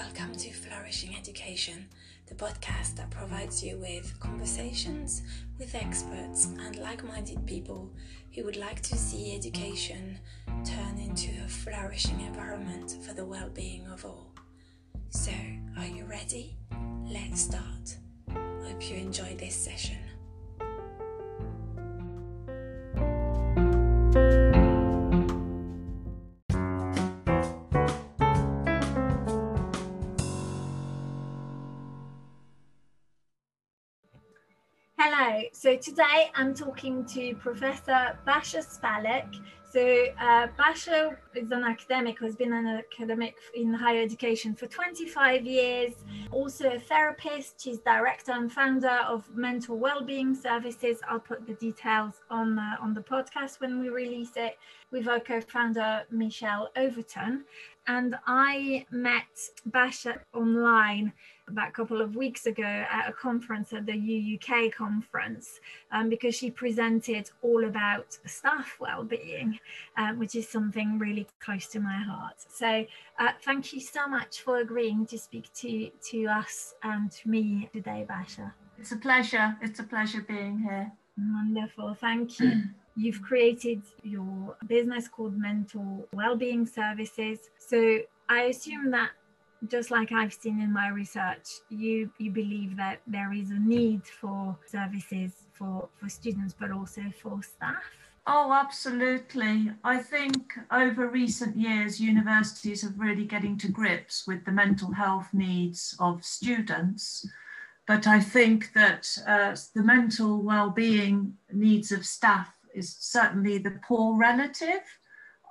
Welcome to Flourishing Education, the podcast that provides you with conversations with experts and like minded people who would like to see education turn into a flourishing environment for the well being of all. So, are you ready? Let's start. Hope you enjoy this session. Today I'm talking to Professor Basia Spalek. So uh, Basia is an academic who has been an academic in higher education for 25 years, also a therapist. She's director and founder of Mental Wellbeing Services. I'll put the details on, on the podcast when we release it with our co-founder Michelle Overton. And I met Basia online about a couple of weeks ago at a conference at the UUK conference um, because she presented all about staff well-being, um, which is something really close to my heart. So uh, thank you so much for agreeing to speak to, to us and to me today, Basia. It's a pleasure. It's a pleasure being here. Wonderful. Thank you. You've created your business called Mental Wellbeing Services. So I assume that just like I've seen in my research, you you believe that there is a need for services for, for students but also for staff. Oh, absolutely. I think over recent years, universities are really getting to grips with the mental health needs of students. But I think that uh, the mental well-being needs of staff is certainly the poor relative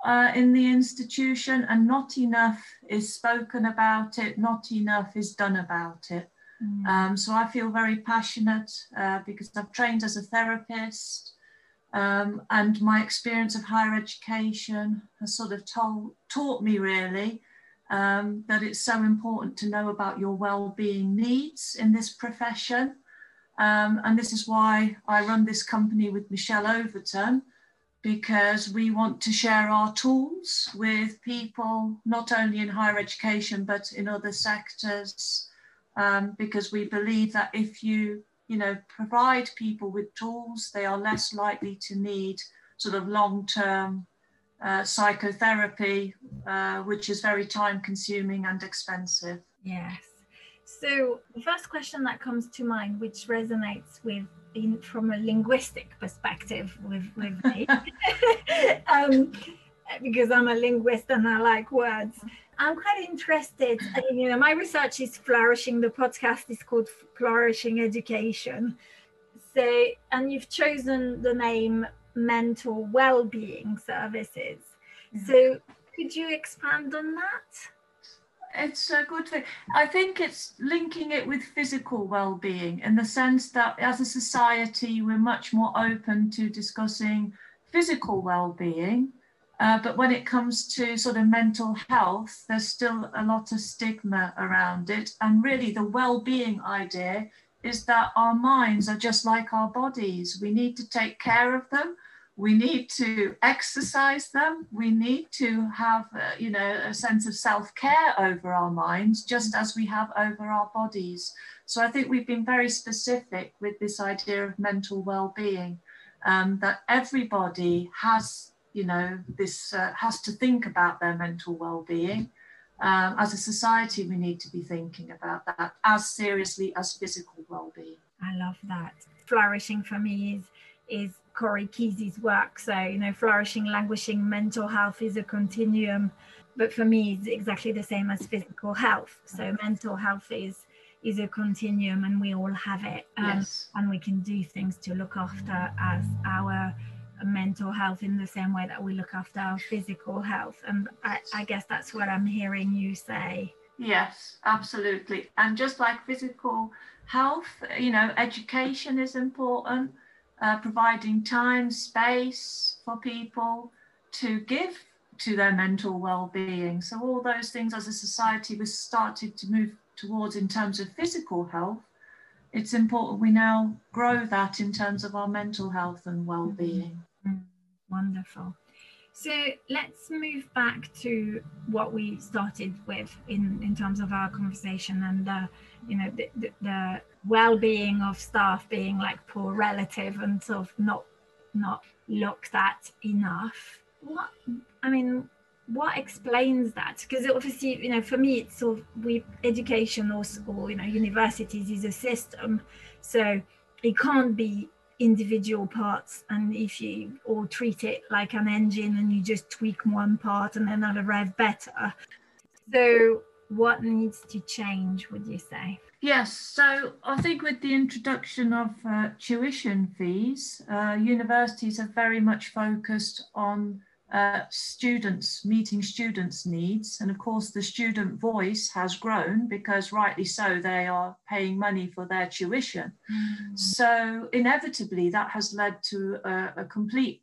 uh, in the institution, and not enough is spoken about it, not enough is done about it. Mm. Um, so I feel very passionate uh, because I've trained as a therapist, um, and my experience of higher education has sort of told, taught me really um, that it's so important to know about your well-being needs in this profession. Um, and this is why I run this company with Michelle Overton, because we want to share our tools with people, not only in higher education, but in other sectors, um, because we believe that if you, you know, provide people with tools, they are less likely to need sort of long-term uh, psychotherapy, uh, which is very time consuming and expensive. Yes. So the first question that comes to mind, which resonates with in, from a linguistic perspective with, with me, um, because I'm a linguist and I like words. I'm quite interested. You know, my research is flourishing. The podcast is called Flourishing Education. So, and you've chosen the name Mental Wellbeing Services. Mm-hmm. So, could you expand on that? It's a good thing. I think it's linking it with physical well-being in the sense that as a society we're much more open to discussing physical well-being, uh, but when it comes to sort of mental health, there's still a lot of stigma around it. And really, the well-being idea is that our minds are just like our bodies. We need to take care of them we need to exercise them. We need to have, uh, you know, a sense of self-care over our minds, just as we have over our bodies. So I think we've been very specific with this idea of mental well-being, um, that everybody has, you know, this uh, has to think about their mental well-being. Um, as a society, we need to be thinking about that as seriously as physical well-being. I love that. Flourishing for me is is Corey Keyes's work. So, you know, flourishing, languishing, mental health is a continuum. But for me, it's exactly the same as physical health. So mental health is is a continuum and we all have it. Um, yes. And we can do things to look after as our mental health in the same way that we look after our physical health. And I, I guess that's what I'm hearing you say. Yes, absolutely. And just like physical health, you know, education is important uh, providing time, space for people to give to their mental well-being. So all those things as a society we started to move towards in terms of physical health, it's important we now grow that in terms of our mental health and well-being. Mm-hmm. Wonderful. So let's move back to what we started with in, in terms of our conversation and the, you know, the, the, the well-being of staff being like poor relative and sort of not not looked at enough. What I mean, what explains that? Because obviously, you know, for me, it's sort of we education or, or you know universities is a system, so it can't be individual parts and if you all treat it like an engine and you just tweak one part and then it'll rev better. So what needs to change would you say? Yes so i think with the introduction of uh, tuition fees uh, universities have very much focused on uh, students meeting students needs. And of course the student voice has grown because rightly so they are paying money for their tuition. Mm. so inevitably that has led to a, a complete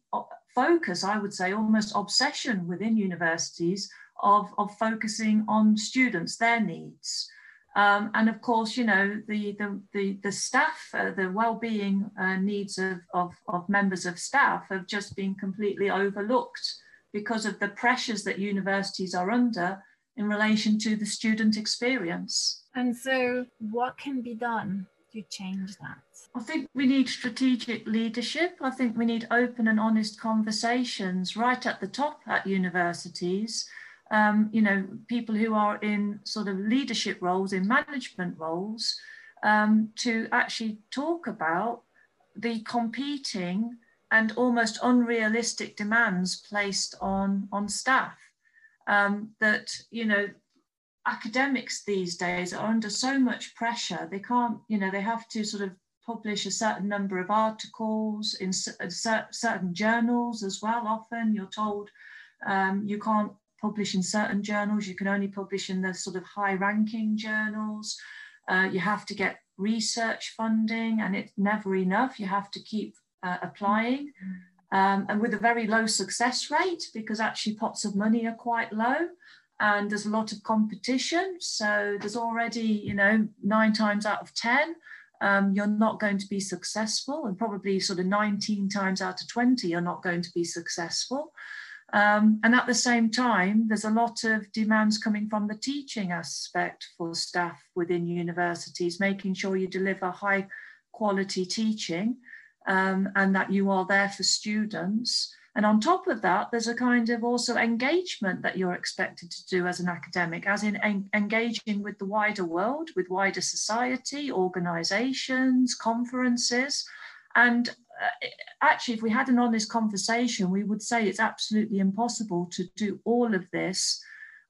focus i would say almost obsession within universities of, of focusing on students their needs um, and of course, you know, the, the, the, the staff, uh, the well-being uh, needs of, of, of members of staff have just been completely overlooked because of the pressures that universities are under in relation to the student experience. And so what can be done to change that? I think we need strategic leadership. I think we need open and honest conversations right at the top at universities um, you know, people who are in sort of leadership roles, in management roles, um, to actually talk about the competing and almost unrealistic demands placed on, on staff. Um, that, you know, academics these days are under so much pressure. They can't, you know, they have to sort of publish a certain number of articles in certain journals as well. Often you're told um, you can't publish in certain journals. You can only publish in the sort of high ranking journals. Uh, you have to get research funding and it's never enough. You have to keep uh, applying. Um, and with a very low success rate because actually pots of money are quite low and there's a lot of competition. So there's already, you know, nine times out of 10, um, you're not going to be successful, and probably sort of 19 times out of 20, you're not going to be successful. Um, and at the same time, there's a lot of demands coming from the teaching aspect for staff within universities, making sure you deliver high quality teaching um, and that you are there for students. And on top of that, there's a kind of also engagement that you're expected to do as an academic, as in en- engaging with the wider world, with wider society, organizations, conferences. And actually, if we had an honest conversation, we would say it's absolutely impossible to do all of this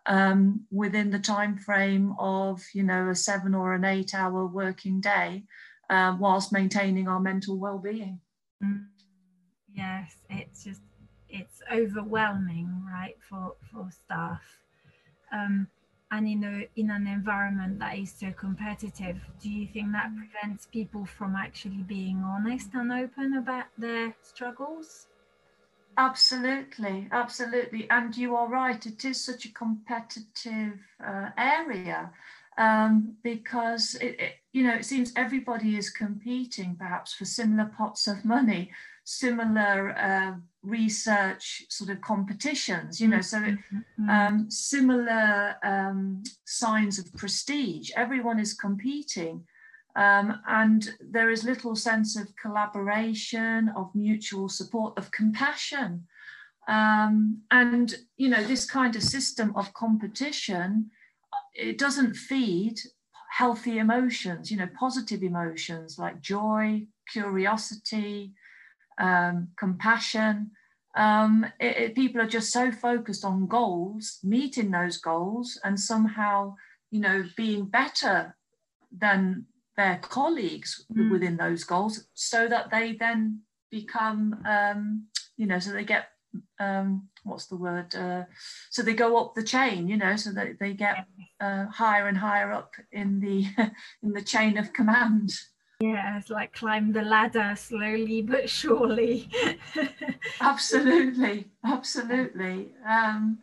um, within the time frame of, you know, a seven or an eight-hour working day, um, whilst maintaining our mental well-being. Mm, yes, it's just it's overwhelming, right, for for staff. Um, and in a in an environment that is so competitive do you think that prevents people from actually being honest and open about their struggles? Absolutely absolutely. And you are right it is such a competitive uh, area um, because it, it, you know it seems everybody is competing perhaps for similar pots of money similar uh, research sort of competitions, you know, so it, mm-hmm. um, similar um, signs of prestige. Everyone is competing. Um, and there is little sense of collaboration, of mutual support, of compassion. Um, and, you know, this kind of system of competition, it doesn't feed healthy emotions, you know, positive emotions like joy, curiosity, um, compassion. Um, it, it, people are just so focused on goals, meeting those goals, and somehow, you know, being better than their colleagues mm. within those goals, so that they then become, um, you know, so they get um, what's the word? Uh, so they go up the chain, you know, so that they get uh, higher and higher up in the in the chain of command. Yeah, it's like climb the ladder slowly but surely. absolutely, absolutely. Um,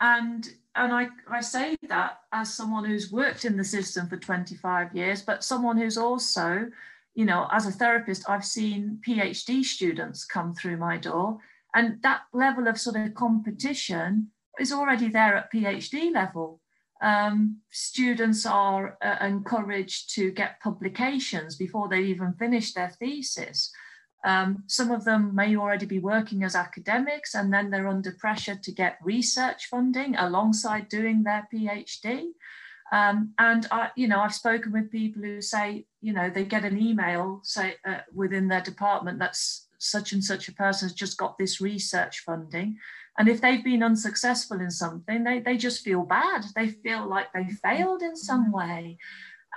and and I, I say that as someone who's worked in the system for 25 years, but someone who's also, you know, as a therapist, I've seen PhD students come through my door And that level of sort of competition is already there at PhD level. Um, students are uh, encouraged to get publications before they even finish their thesis. Um, some of them may already be working as academics and then they're under pressure to get research funding alongside doing their PhD. Um, and I, you know, I've spoken with people who say, you know, they get an email say uh, within their department that's such and such a person has just got this research funding. And if they've been unsuccessful in something, they, they just feel bad. They feel like they failed in some way.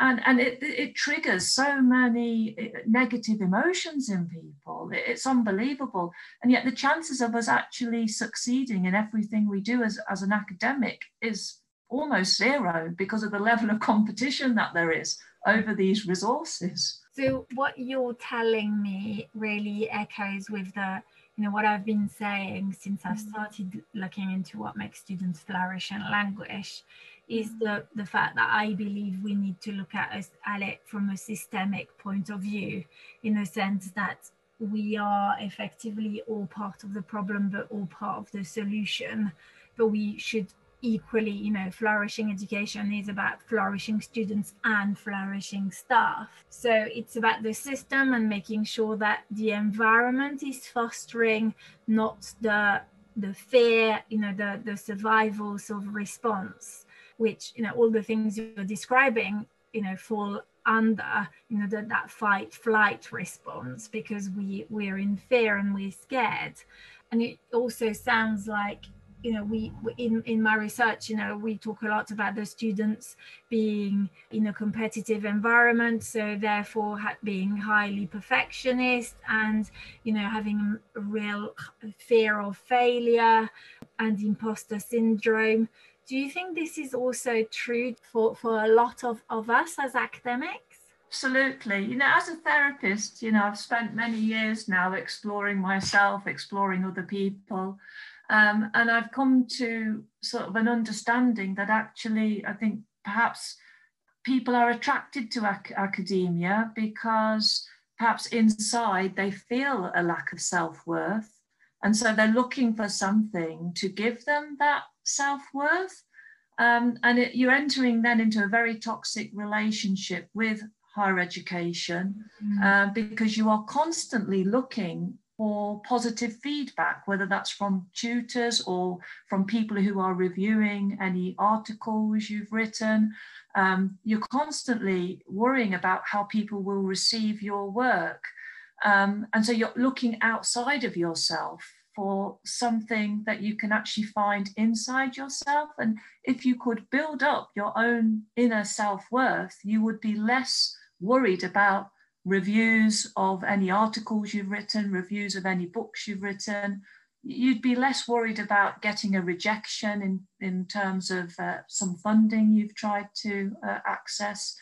And and it, it triggers so many eh, negative emotions in people. It's unbelievable. And yet the chances of us actually succeeding in everything we do as, as an academic is almost zero because of the level of competition that there is over these resources. So what you're telling me really echoes with the you know what I've been saying since I've mm. started looking into what makes students flourish and languish is the, the fact that I believe we need to look at, us, at it from a systemic point of view, in the sense that we are effectively all part of the problem, but all part of the solution. But we should equally, you know, flourishing education is about flourishing students and flourishing staff. So it's about the system and making sure that the environment is fostering not the the fear, you know, the the survival sort of response which you know all the things you're describing you know fall under you know that, that fight flight response because we we're in fear and we're scared and it also sounds like you know we in in my research you know we talk a lot about the students being in a competitive environment so therefore being highly perfectionist and you know having a real fear of failure and imposter syndrome do you think this is also true for, for a lot of, of us as academics? Absolutely. You know, as a therapist, you know, I've spent many years now exploring myself, exploring other people. Um, and I've come to sort of an understanding that actually, I think perhaps people are attracted to ac- academia because perhaps inside they feel a lack of self worth. And so they're looking for something to give them that self worth. Um, and it, you're entering then into a very toxic relationship with higher education mm. uh, because you are constantly looking for positive feedback, whether that's from tutors or from people who are reviewing any articles you've written. Um, you're constantly worrying about how people will receive your work. Um, and so you're looking outside of yourself for something that you can actually find inside yourself. And if you could build up your own inner self worth, you would be less worried about reviews of any articles you've written, reviews of any books you've written. You'd be less worried about getting a rejection in, in terms of uh, some funding you've tried to uh, access,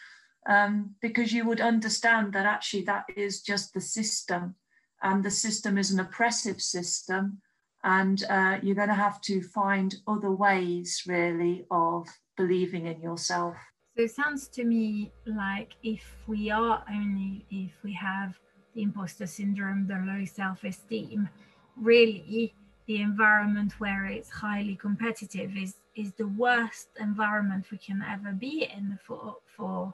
um, because you would understand that actually that is just the system and the system is an oppressive system and uh, you're going to have to find other ways really of believing in yourself so it sounds to me like if we are only if we have the imposter syndrome the low self-esteem really the environment where it's highly competitive is is the worst environment we can ever be in for for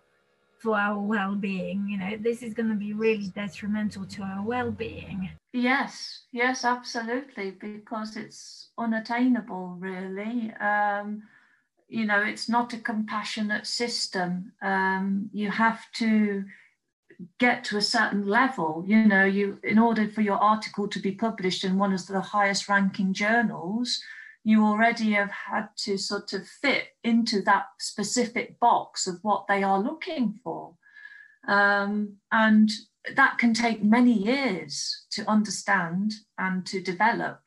for our well-being. You know this is going to be really detrimental to our well-being. Yes yes absolutely because it's unattainable really. Um, you know it's not a compassionate system um, you have to get to a certain level you know you in order for your article to be published in one of the highest ranking journals you already have had to sort of fit into that specific box of what they are looking for. Um, and that can take many years to understand and to develop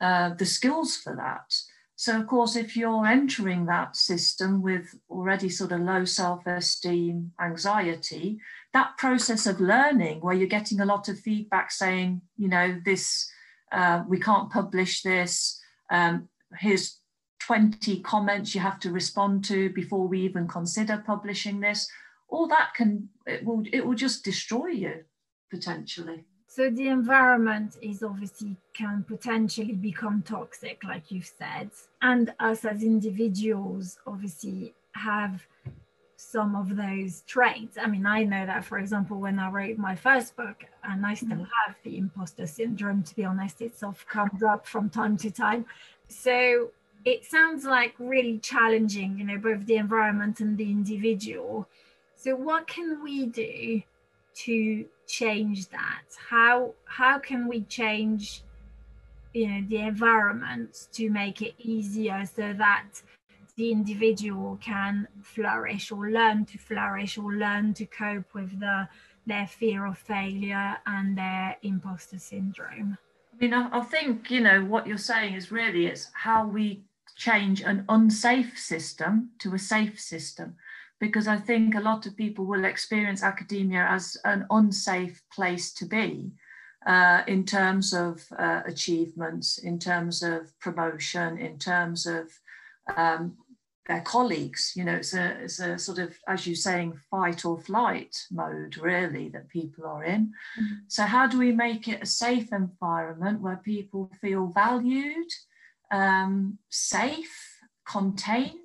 uh, the skills for that. So, of course, if you're entering that system with already sort of low self esteem, anxiety, that process of learning where you're getting a lot of feedback saying, you know, this, uh, we can't publish this, um, here's 20 comments you have to respond to before we even consider publishing this all that can it will it will just destroy you potentially So the environment is obviously can potentially become toxic, like you've said. And us as individuals obviously have some of those traits. I mean, I know that, for example, when I wrote my first book, and I still mm-hmm. have the imposter syndrome, to be honest, it sort of comes up from time to time. So it sounds like really challenging, you know, both the environment and the individual. So what can we do to change that? How how can we change you know the environment to make it easier so that the individual can flourish or learn to flourish or learn to cope with the their fear of failure and their imposter syndrome. I mean, I, I think you know what you're saying is really it's how we change an unsafe system to a safe system because I think a lot of people will experience academia as an unsafe place to be uh, in terms of uh, achievements, in terms of promotion, in terms of um, their colleagues. You know, it's a, it's a sort of, as you're saying, fight or flight mode, really, that people are in. Mm-hmm. So, how do we make it a safe environment where people feel valued, um, safe, contained?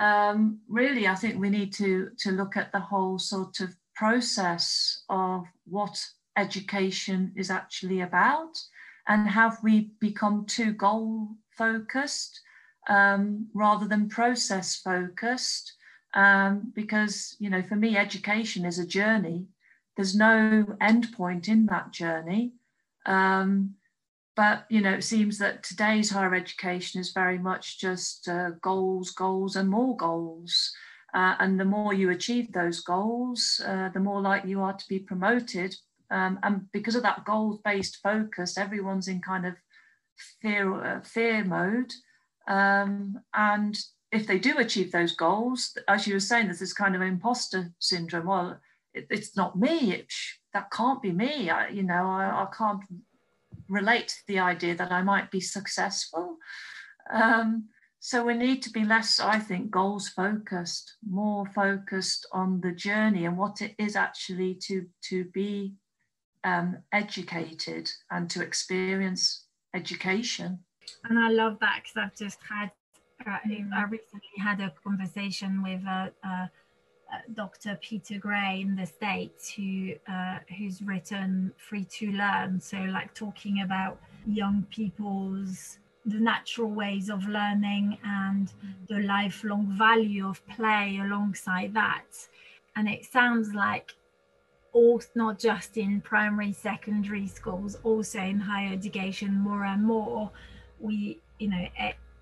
Um, really, I think we need to, to look at the whole sort of process of what education is actually about and have we become too goal focused um, rather than process focused. Um, because you know for me education is a journey. There's no end point in that journey. Um, but you know it seems that today's higher education is very much just uh, goals goals and more goals. Uh, and the more you achieve those goals uh, the more likely you are to be promoted. Um, and because of that goals based focus everyone's in kind of fear uh, fear mode. Um, and if they do achieve those goals as you were saying there's this kind of imposter syndrome. Well it, it's not me. It, that can't be me. I, you know I, I can't relate to the idea that I might be successful. Um, so we need to be less, I think, goals focused, more focused on the journey and what it is actually to, to be um, educated and to experience education. And I love that because I've just had, uh, I recently had a conversation with a, a uh, Dr. Peter Gray in the States, who uh, who's written Free to Learn. So, like talking about young people's the natural ways of learning and the lifelong value of play alongside that. And it sounds like all not just in primary, secondary schools, also in higher education, more and more, we you know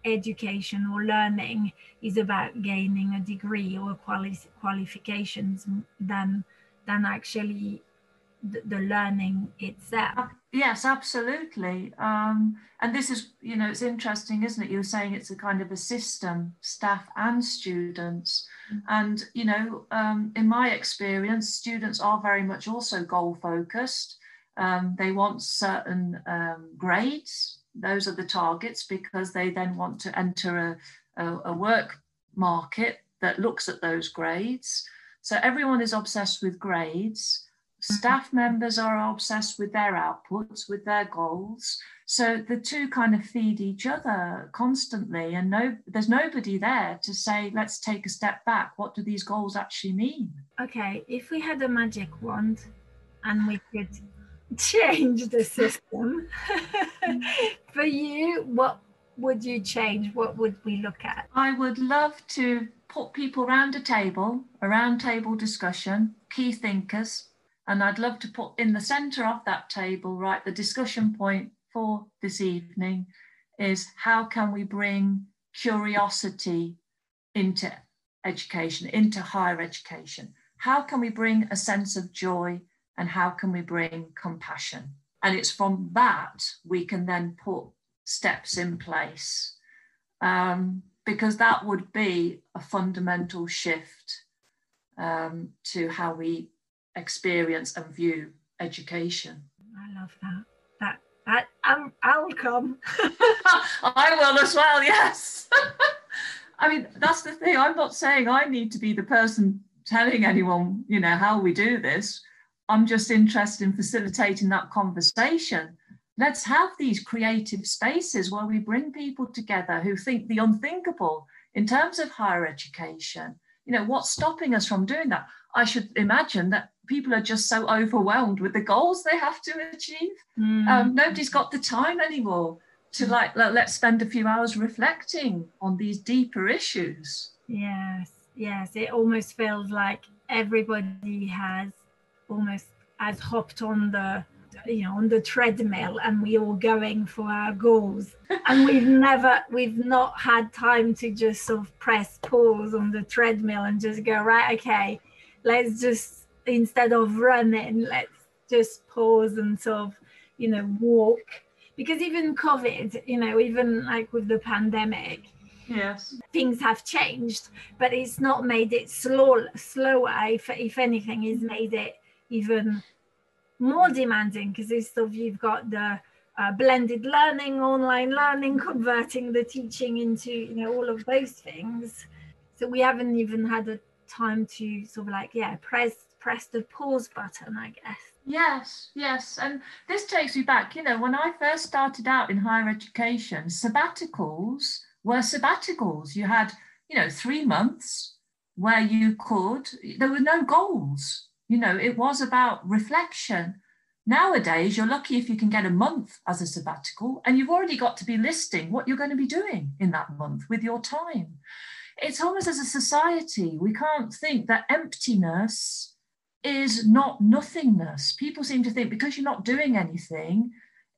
education or learning is about gaining a degree or quali- qualifications than than actually the, the learning itself. Yes absolutely. Um, and this is you know it's interesting isn't it? You're saying it's a kind of a system staff and students. Mm-hmm. and you know um, in my experience students are very much also goal focused um, they want certain um, grades those are the targets because they then want to enter a, a, a work market that looks at those grades. So everyone is obsessed with grades. Mm-hmm. Staff members are obsessed with their outputs, with their goals. So the two kind of feed each other constantly, and no, there's nobody there to say, let's take a step back. What do these goals actually mean? Okay, if we had a magic wand and we could change the system. For you what would you change? What would we look at? I would love to put people around a table a round table discussion key thinkers and i'd love to put in the center of that table right the discussion point for this evening is how can we bring curiosity into education into higher education? How can we bring a sense of joy and how can we bring compassion? And it's from that we can then put steps in place um, because that would be a fundamental shift um, to how we experience and view education. I love that. That that um, I'll come. I will as well. Yes. I mean, that's the thing. I'm not saying I need to be the person telling anyone, you know, how we do this I'm just interested in facilitating that conversation. Let's have these creative spaces where we bring people together who think the unthinkable in terms of higher education. You know, what's stopping us from doing that? I should imagine that people are just so overwhelmed with the goals they have to achieve. Mm. Um, nobody's got the time anymore to like let, let's spend a few hours reflecting on these deeper issues. Yes, yes. It almost feels like everybody has almost has hopped on the you know on the treadmill and we all going for our goals. And we've never we've not had time to just sort of press pause on the treadmill and just go right okay let's just instead of running let's just pause and sort of you know walk. Because even covid you know even like with the pandemic yes. things have changed but it's not made it slow slower. If, if anything it's made it even more demanding because it's of you've got the uh, blended learning online learning converting the teaching into you know all of those things. So we haven't even had a time to sort of like yeah press press the pause button i guess. Yes yes and this takes me back you know when i first started out in higher education sabbaticals were sabbaticals. You had you know three months where you could there were no goals you know it was about reflection nowadays you're lucky if you can get a month as a sabbatical and you've already got to be listing what you're going to be doing in that month with your time it's almost as a society, we can't think that emptiness is not nothingness. People seem to think because you're not doing anything,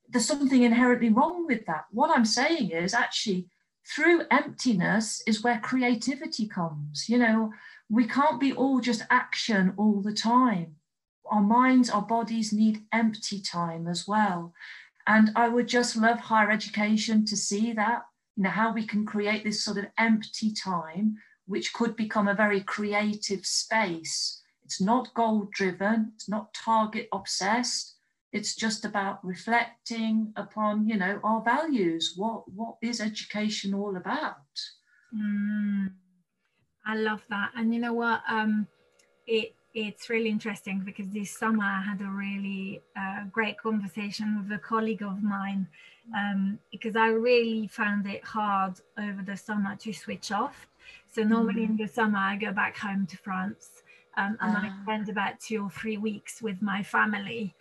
there's something inherently wrong with that. What I'm saying is actually through emptiness is where creativity comes. You know, we can't be all just action all the time. Our minds, our bodies need empty time as well. And I would just love higher education to see that you know, how we can create this sort of empty time, which could become a very creative space. It's not goal driven, it's not target obsessed. It's just about reflecting upon, you know, our values. What what is education all about? Mm, I love that. And you know what? Um, it it's really interesting because this summer I had a really uh, great conversation with a colleague of mine um, because I really found it hard over the summer to switch off. So normally mm. in the summer I go back home to France um, and uh. I ah. spend about two or three weeks with my family.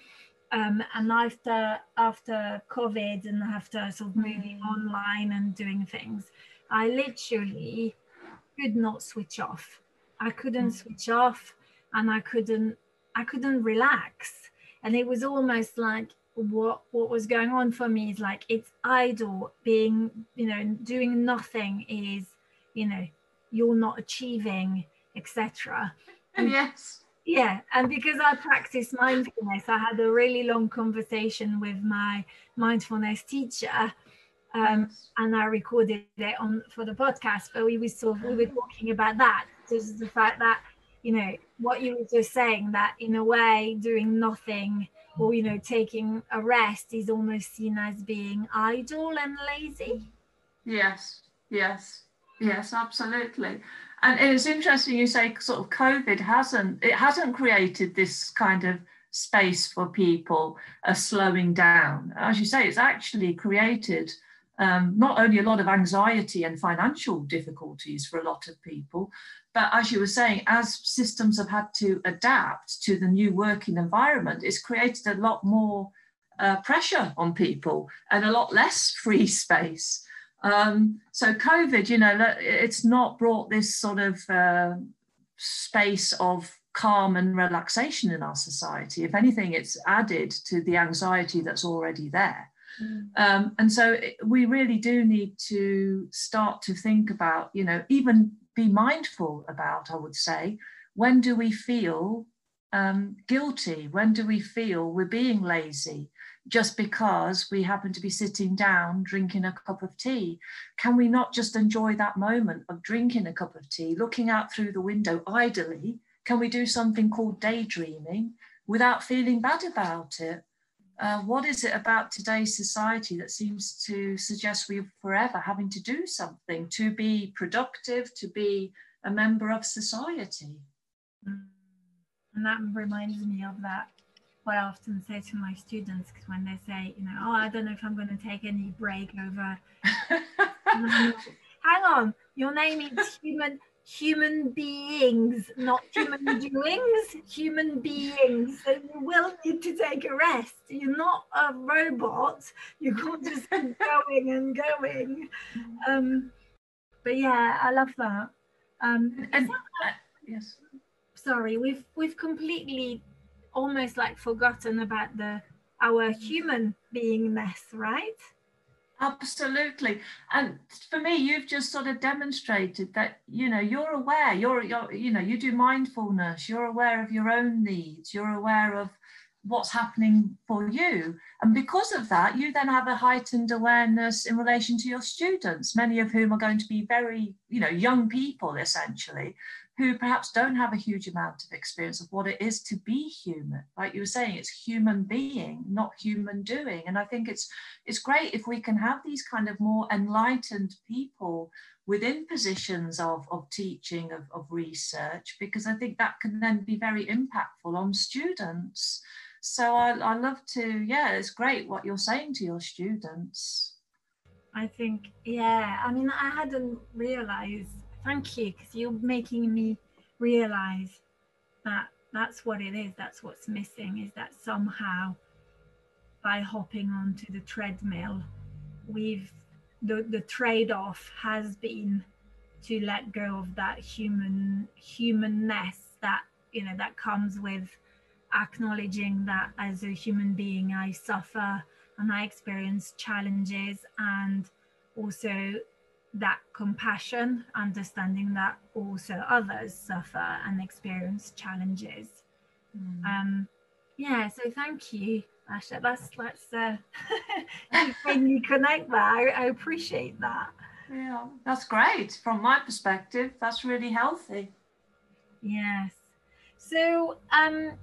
Um, and after after COVID and after sort of moving mm. online and doing things, I literally could not switch off. I couldn't mm. switch off, and I couldn't I couldn't relax. And it was almost like what what was going on for me is like it's idle being you know doing nothing is you know you're not achieving etc And yes yeah and because i practice mindfulness i had a really long conversation with my mindfulness teacher um, and i recorded it on for the podcast but we were sort of we were talking about that just the fact that you know what you were just saying that in a way doing nothing or you know taking a rest is almost seen as being idle and lazy. Yes yes yes absolutely. And it's interesting you say sort of covid hasn't it hasn't created this kind of space for people uh, slowing down. As you say it's actually created um, not only a lot of anxiety and financial difficulties for a lot of people, but as you were saying, as systems have had to adapt to the new working environment, it's created a lot more uh, pressure on people and a lot less free space. Um, so COVID, you know, it's not brought this sort of uh, space of calm and relaxation in our society. If anything, it's added to the anxiety that's already there. Mm. Um, and so we really do need to start to think about, you know, even be mindful about, I would say, when do we feel um, guilty? When do we feel we're being lazy just because we happen to be sitting down drinking a cup of tea? Can we not just enjoy that moment of drinking a cup of tea, looking out through the window idly? Can we do something called daydreaming without feeling bad about it? Uh, what is it about today's society that seems to suggest we're forever having to do something to be productive, to be a member of society? And that reminds me of that what I often say to my students because when they say, you know, oh, I don't know if I'm going to take any break over. Hang on, your name is human human beings, not human doings, human beings. So you will need to take a rest. You're not a robot. You can't just keep going and going. Um, but yeah, I love that. Um, and, uh, yes. Sorry, we've we've completely almost like forgotten about the our human beingness, right? Absolutely. And for me, you've just sort of demonstrated that, you know, you're aware, you're, you're, you know, you do mindfulness, you're aware of your own needs, you're aware of what's happening for you. And because of that, you then have a heightened awareness in relation to your students, many of whom are going to be very, you know, young people essentially, who perhaps don't have a huge amount of experience of what it is to be human. Like you were saying, it's human being, not human doing. And I think it's it's great if we can have these kind of more enlightened people within positions of, of teaching, of, of research, because I think that can then be very impactful on students. So I, I love to, yeah, it's great what you're saying to your students. I think, yeah, I mean, I hadn't realized thank you because you're making me realize that that's what it is that's what's missing is that somehow by hopping onto the treadmill we've the, the trade-off has been to let go of that human humanness that you know that comes with acknowledging that as a human being i suffer and i experience challenges and also that compassion, understanding that also others suffer and experience challenges. Mm. Um, yeah, so thank you, Asha. That's that's uh, when you connect that. I, I appreciate that. Yeah, that's great. From my perspective, that's really healthy. Yes. So, um,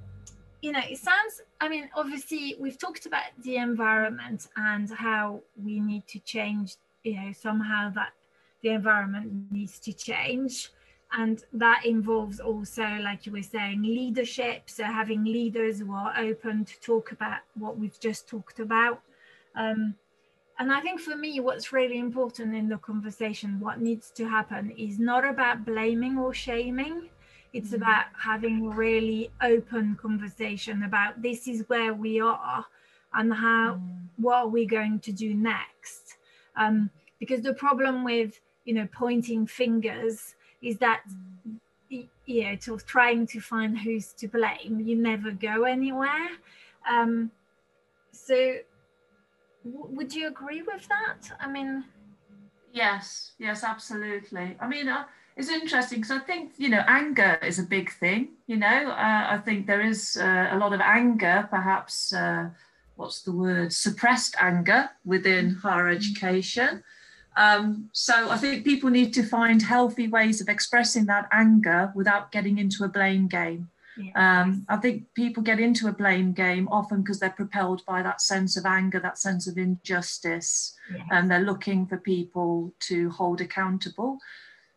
you know, it sounds. I mean, obviously, we've talked about the environment and how we need to change you know somehow that the environment needs to change. And that involves also like you were saying leadership. So having leaders who are open to talk about what we've just talked about. Um, and i think for me what's really important in the conversation what needs to happen is not about blaming or shaming. It's mm-hmm. about having really open conversation about this is where we are and how mm. what are we going to do next um, because the problem with you know pointing fingers is that you know of trying to find who's to blame you never go anywhere. Um, so would you agree with that? I mean yes yes absolutely. I mean uh, it's interesting because i think you know anger is a big thing you know? Uh, i think there is uh, a lot of anger perhaps uh, what's the word suppressed anger within higher education um, so I think people need to find healthy ways of expressing that anger without getting into a blame game. Um, I think people get into a blame game often because they're propelled by that sense of anger, that sense of injustice, yes. and they're looking for people to hold accountable.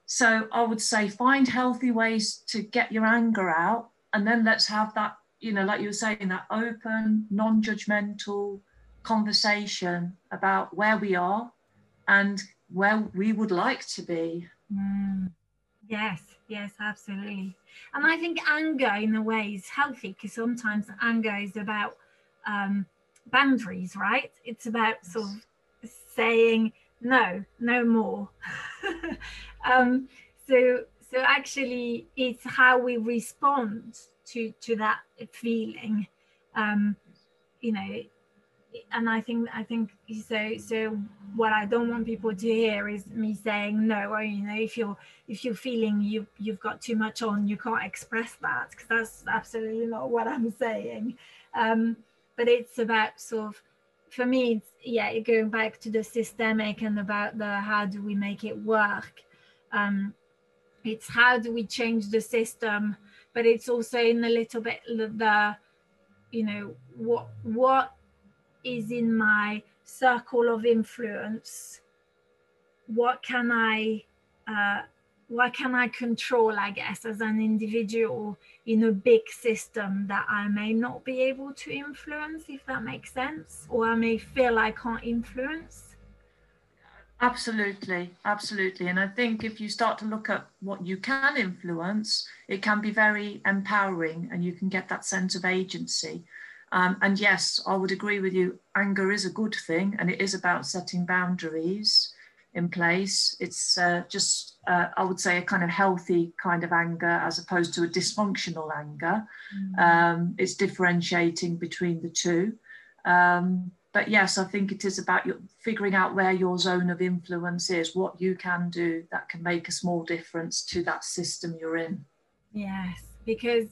So I would say find healthy ways to get your anger out, and then let's have that, you know, like you were saying, that open, non judgmental conversation about where we are and where we would like to be. Mm. Yes, yes, absolutely. And I think anger, in a way, is healthy because sometimes anger is about um, boundaries, right? It's about sort of saying no, no more. um, so, so actually, it's how we respond to to that feeling. Um, you know, and I think I think so so what I don't want people to hear is me saying no or you know if you're if you're feeling you you've got too much on you can't express that because that's absolutely not what I'm saying um, but it's about sort of for me it's yeah going back to the systemic and about the how do we make it work um, it's how do we change the system but it's also in a little bit the you know what what is in my circle of influence what can i uh, what can I control, I guess, as an individual in a big system that I may not be able to influence, if that makes sense, or I may feel I can't influence? Absolutely, absolutely. And I think if you start to look at what you can influence, it can be very empowering and you can get that sense of agency. Um, and yes, I would agree with you. Anger is a good thing and it is about setting boundaries in place. It's uh, just, uh, I would say, a kind of healthy kind of anger as opposed to a dysfunctional anger. Mm. Um, it's differentiating between the two. Um, but yes, I think it is about your, figuring out where your zone of influence is, what you can do that can make a small difference to that system you're in. Yes, because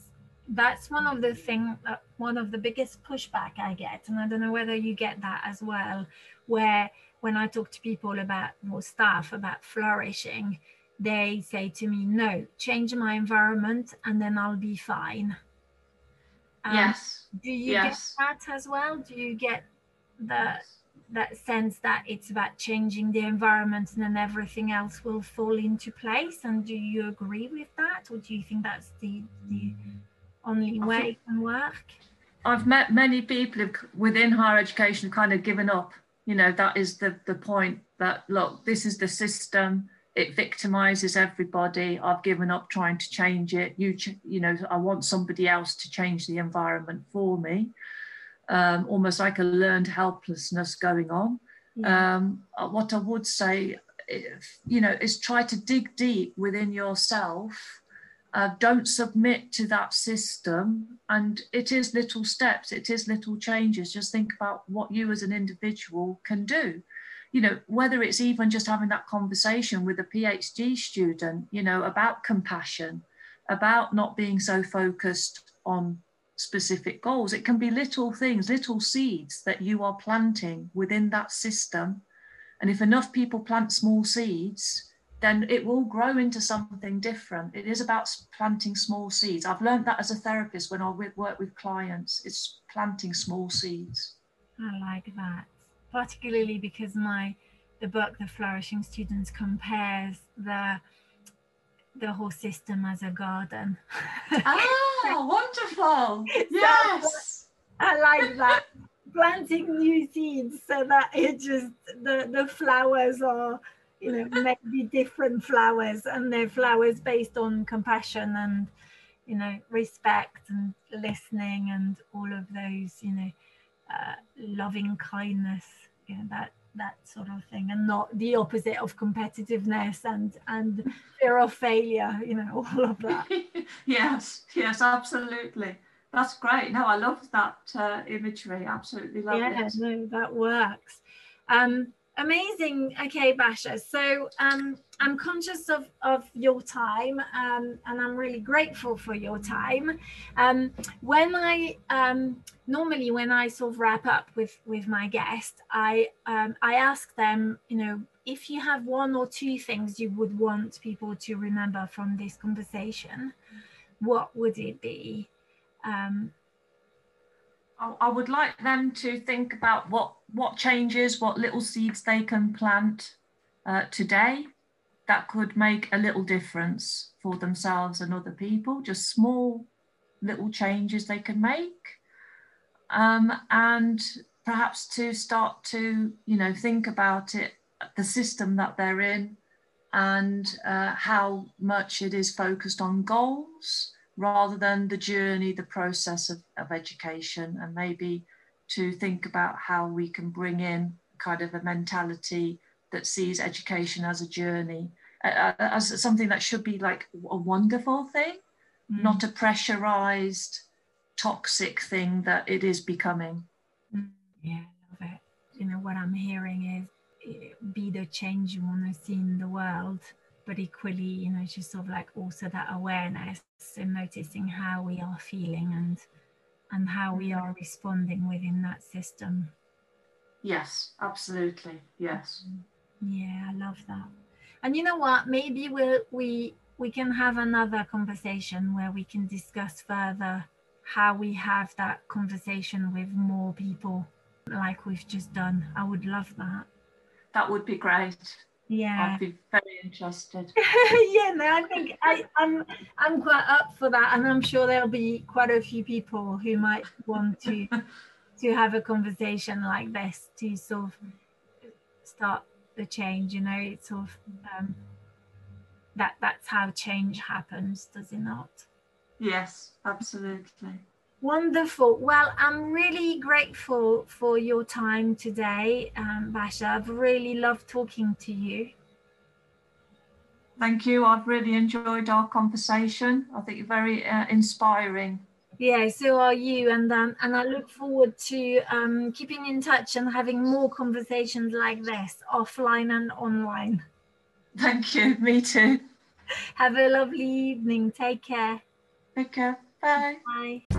that's one of the thing, uh, one of the biggest pushback I get, and I don't know whether you get that as well, where when I talk to people about more staff about flourishing, they say to me, no, change my environment and then I'll be fine. Um, yes. Do you yes. get that as well? Do you get that that sense that it's about changing the environment and then everything else will fall into place? And do you agree with that? Or do you think that's the the only way it can work? I've met many people within higher education kind of given up you know that is the the point that look this is the system it victimizes everybody i've given up trying to change it you you know i want somebody else to change the environment for me um, almost like a learned helplessness going on yeah. um, uh, what i would say if, you know is try to dig deep within yourself uh, don't submit to that system. And it is little steps, it is little changes. Just think about what you as an individual can do. You know, whether it's even just having that conversation with a PhD student, you know, about compassion, about not being so focused on specific goals. It can be little things, little seeds that you are planting within that system. And if enough people plant small seeds, then it will grow into something different. It is about planting small seeds. I've learned that as a therapist when I work with clients. It's planting small seeds. I like that, particularly because my the book The Flourishing Students compares the the whole system as a garden. ah, wonderful! Yes, I like that. Planting new seeds so that it just the the flowers are you know maybe different flowers and they're flowers based on compassion and you know respect and listening and all of those you know uh, loving kindness you know that that sort of thing and not the opposite of competitiveness and and fear of failure you know all of that. Yes yes absolutely. That's great. No i love that uh, imagery. Absolutely love yeah, it. no that works. Um amazing. Okay Basia. So um, i'm conscious of of your time um, and i'm really grateful for your time. Um, when i um, normally when i sort of wrap up with with my guest i um, i ask them you know if you have one or two things you would want people to remember from this conversation what would it be? Um, I would like them to think about what what changes, what little seeds they can plant uh, today that could make a little difference for themselves and other people. Just small little changes they can make, um, and perhaps to start to you know think about it, the system that they're in, and uh, how much it is focused on goals rather than the journey, the process of, of education, and maybe to think about how we can bring in kind of a mentality that sees education as a journey, uh, as something that should be like a wonderful thing, mm. not a pressurized, toxic thing that it is becoming. Yeah, I love it. You know, what I'm hearing is eh, be the change you want to see in the world but equally, you know, just sort of like also that awareness and noticing how we are feeling and and how we mm-hmm. are responding within that system. Yes, absolutely. Yes. Mm-hmm. Yeah, I love that. And you know what? Maybe we'll, we we can have another conversation where we can discuss further how we have that conversation with more people like we've just done. I would love that. That would be great Yeah. I'd be very interested. yeah, no, I think I, I'm I'm quite up for that, and I'm sure there'll be quite a few people who might want to to have a conversation like this to sort of start the change. You know, it's sort of um, that that's how change happens, does it not? Yes, absolutely. Wonderful. Well, I'm really grateful for your time today, um, Basia. I've really loved talking to you. Thank you. I've really enjoyed our conversation. I think you're very uh, inspiring. Yeah, so are you, and um, and I look forward to um, keeping in touch and having more conversations like this, offline and online. Thank you. Me too. Have a lovely evening. Take care. Take care. Bye. Bye.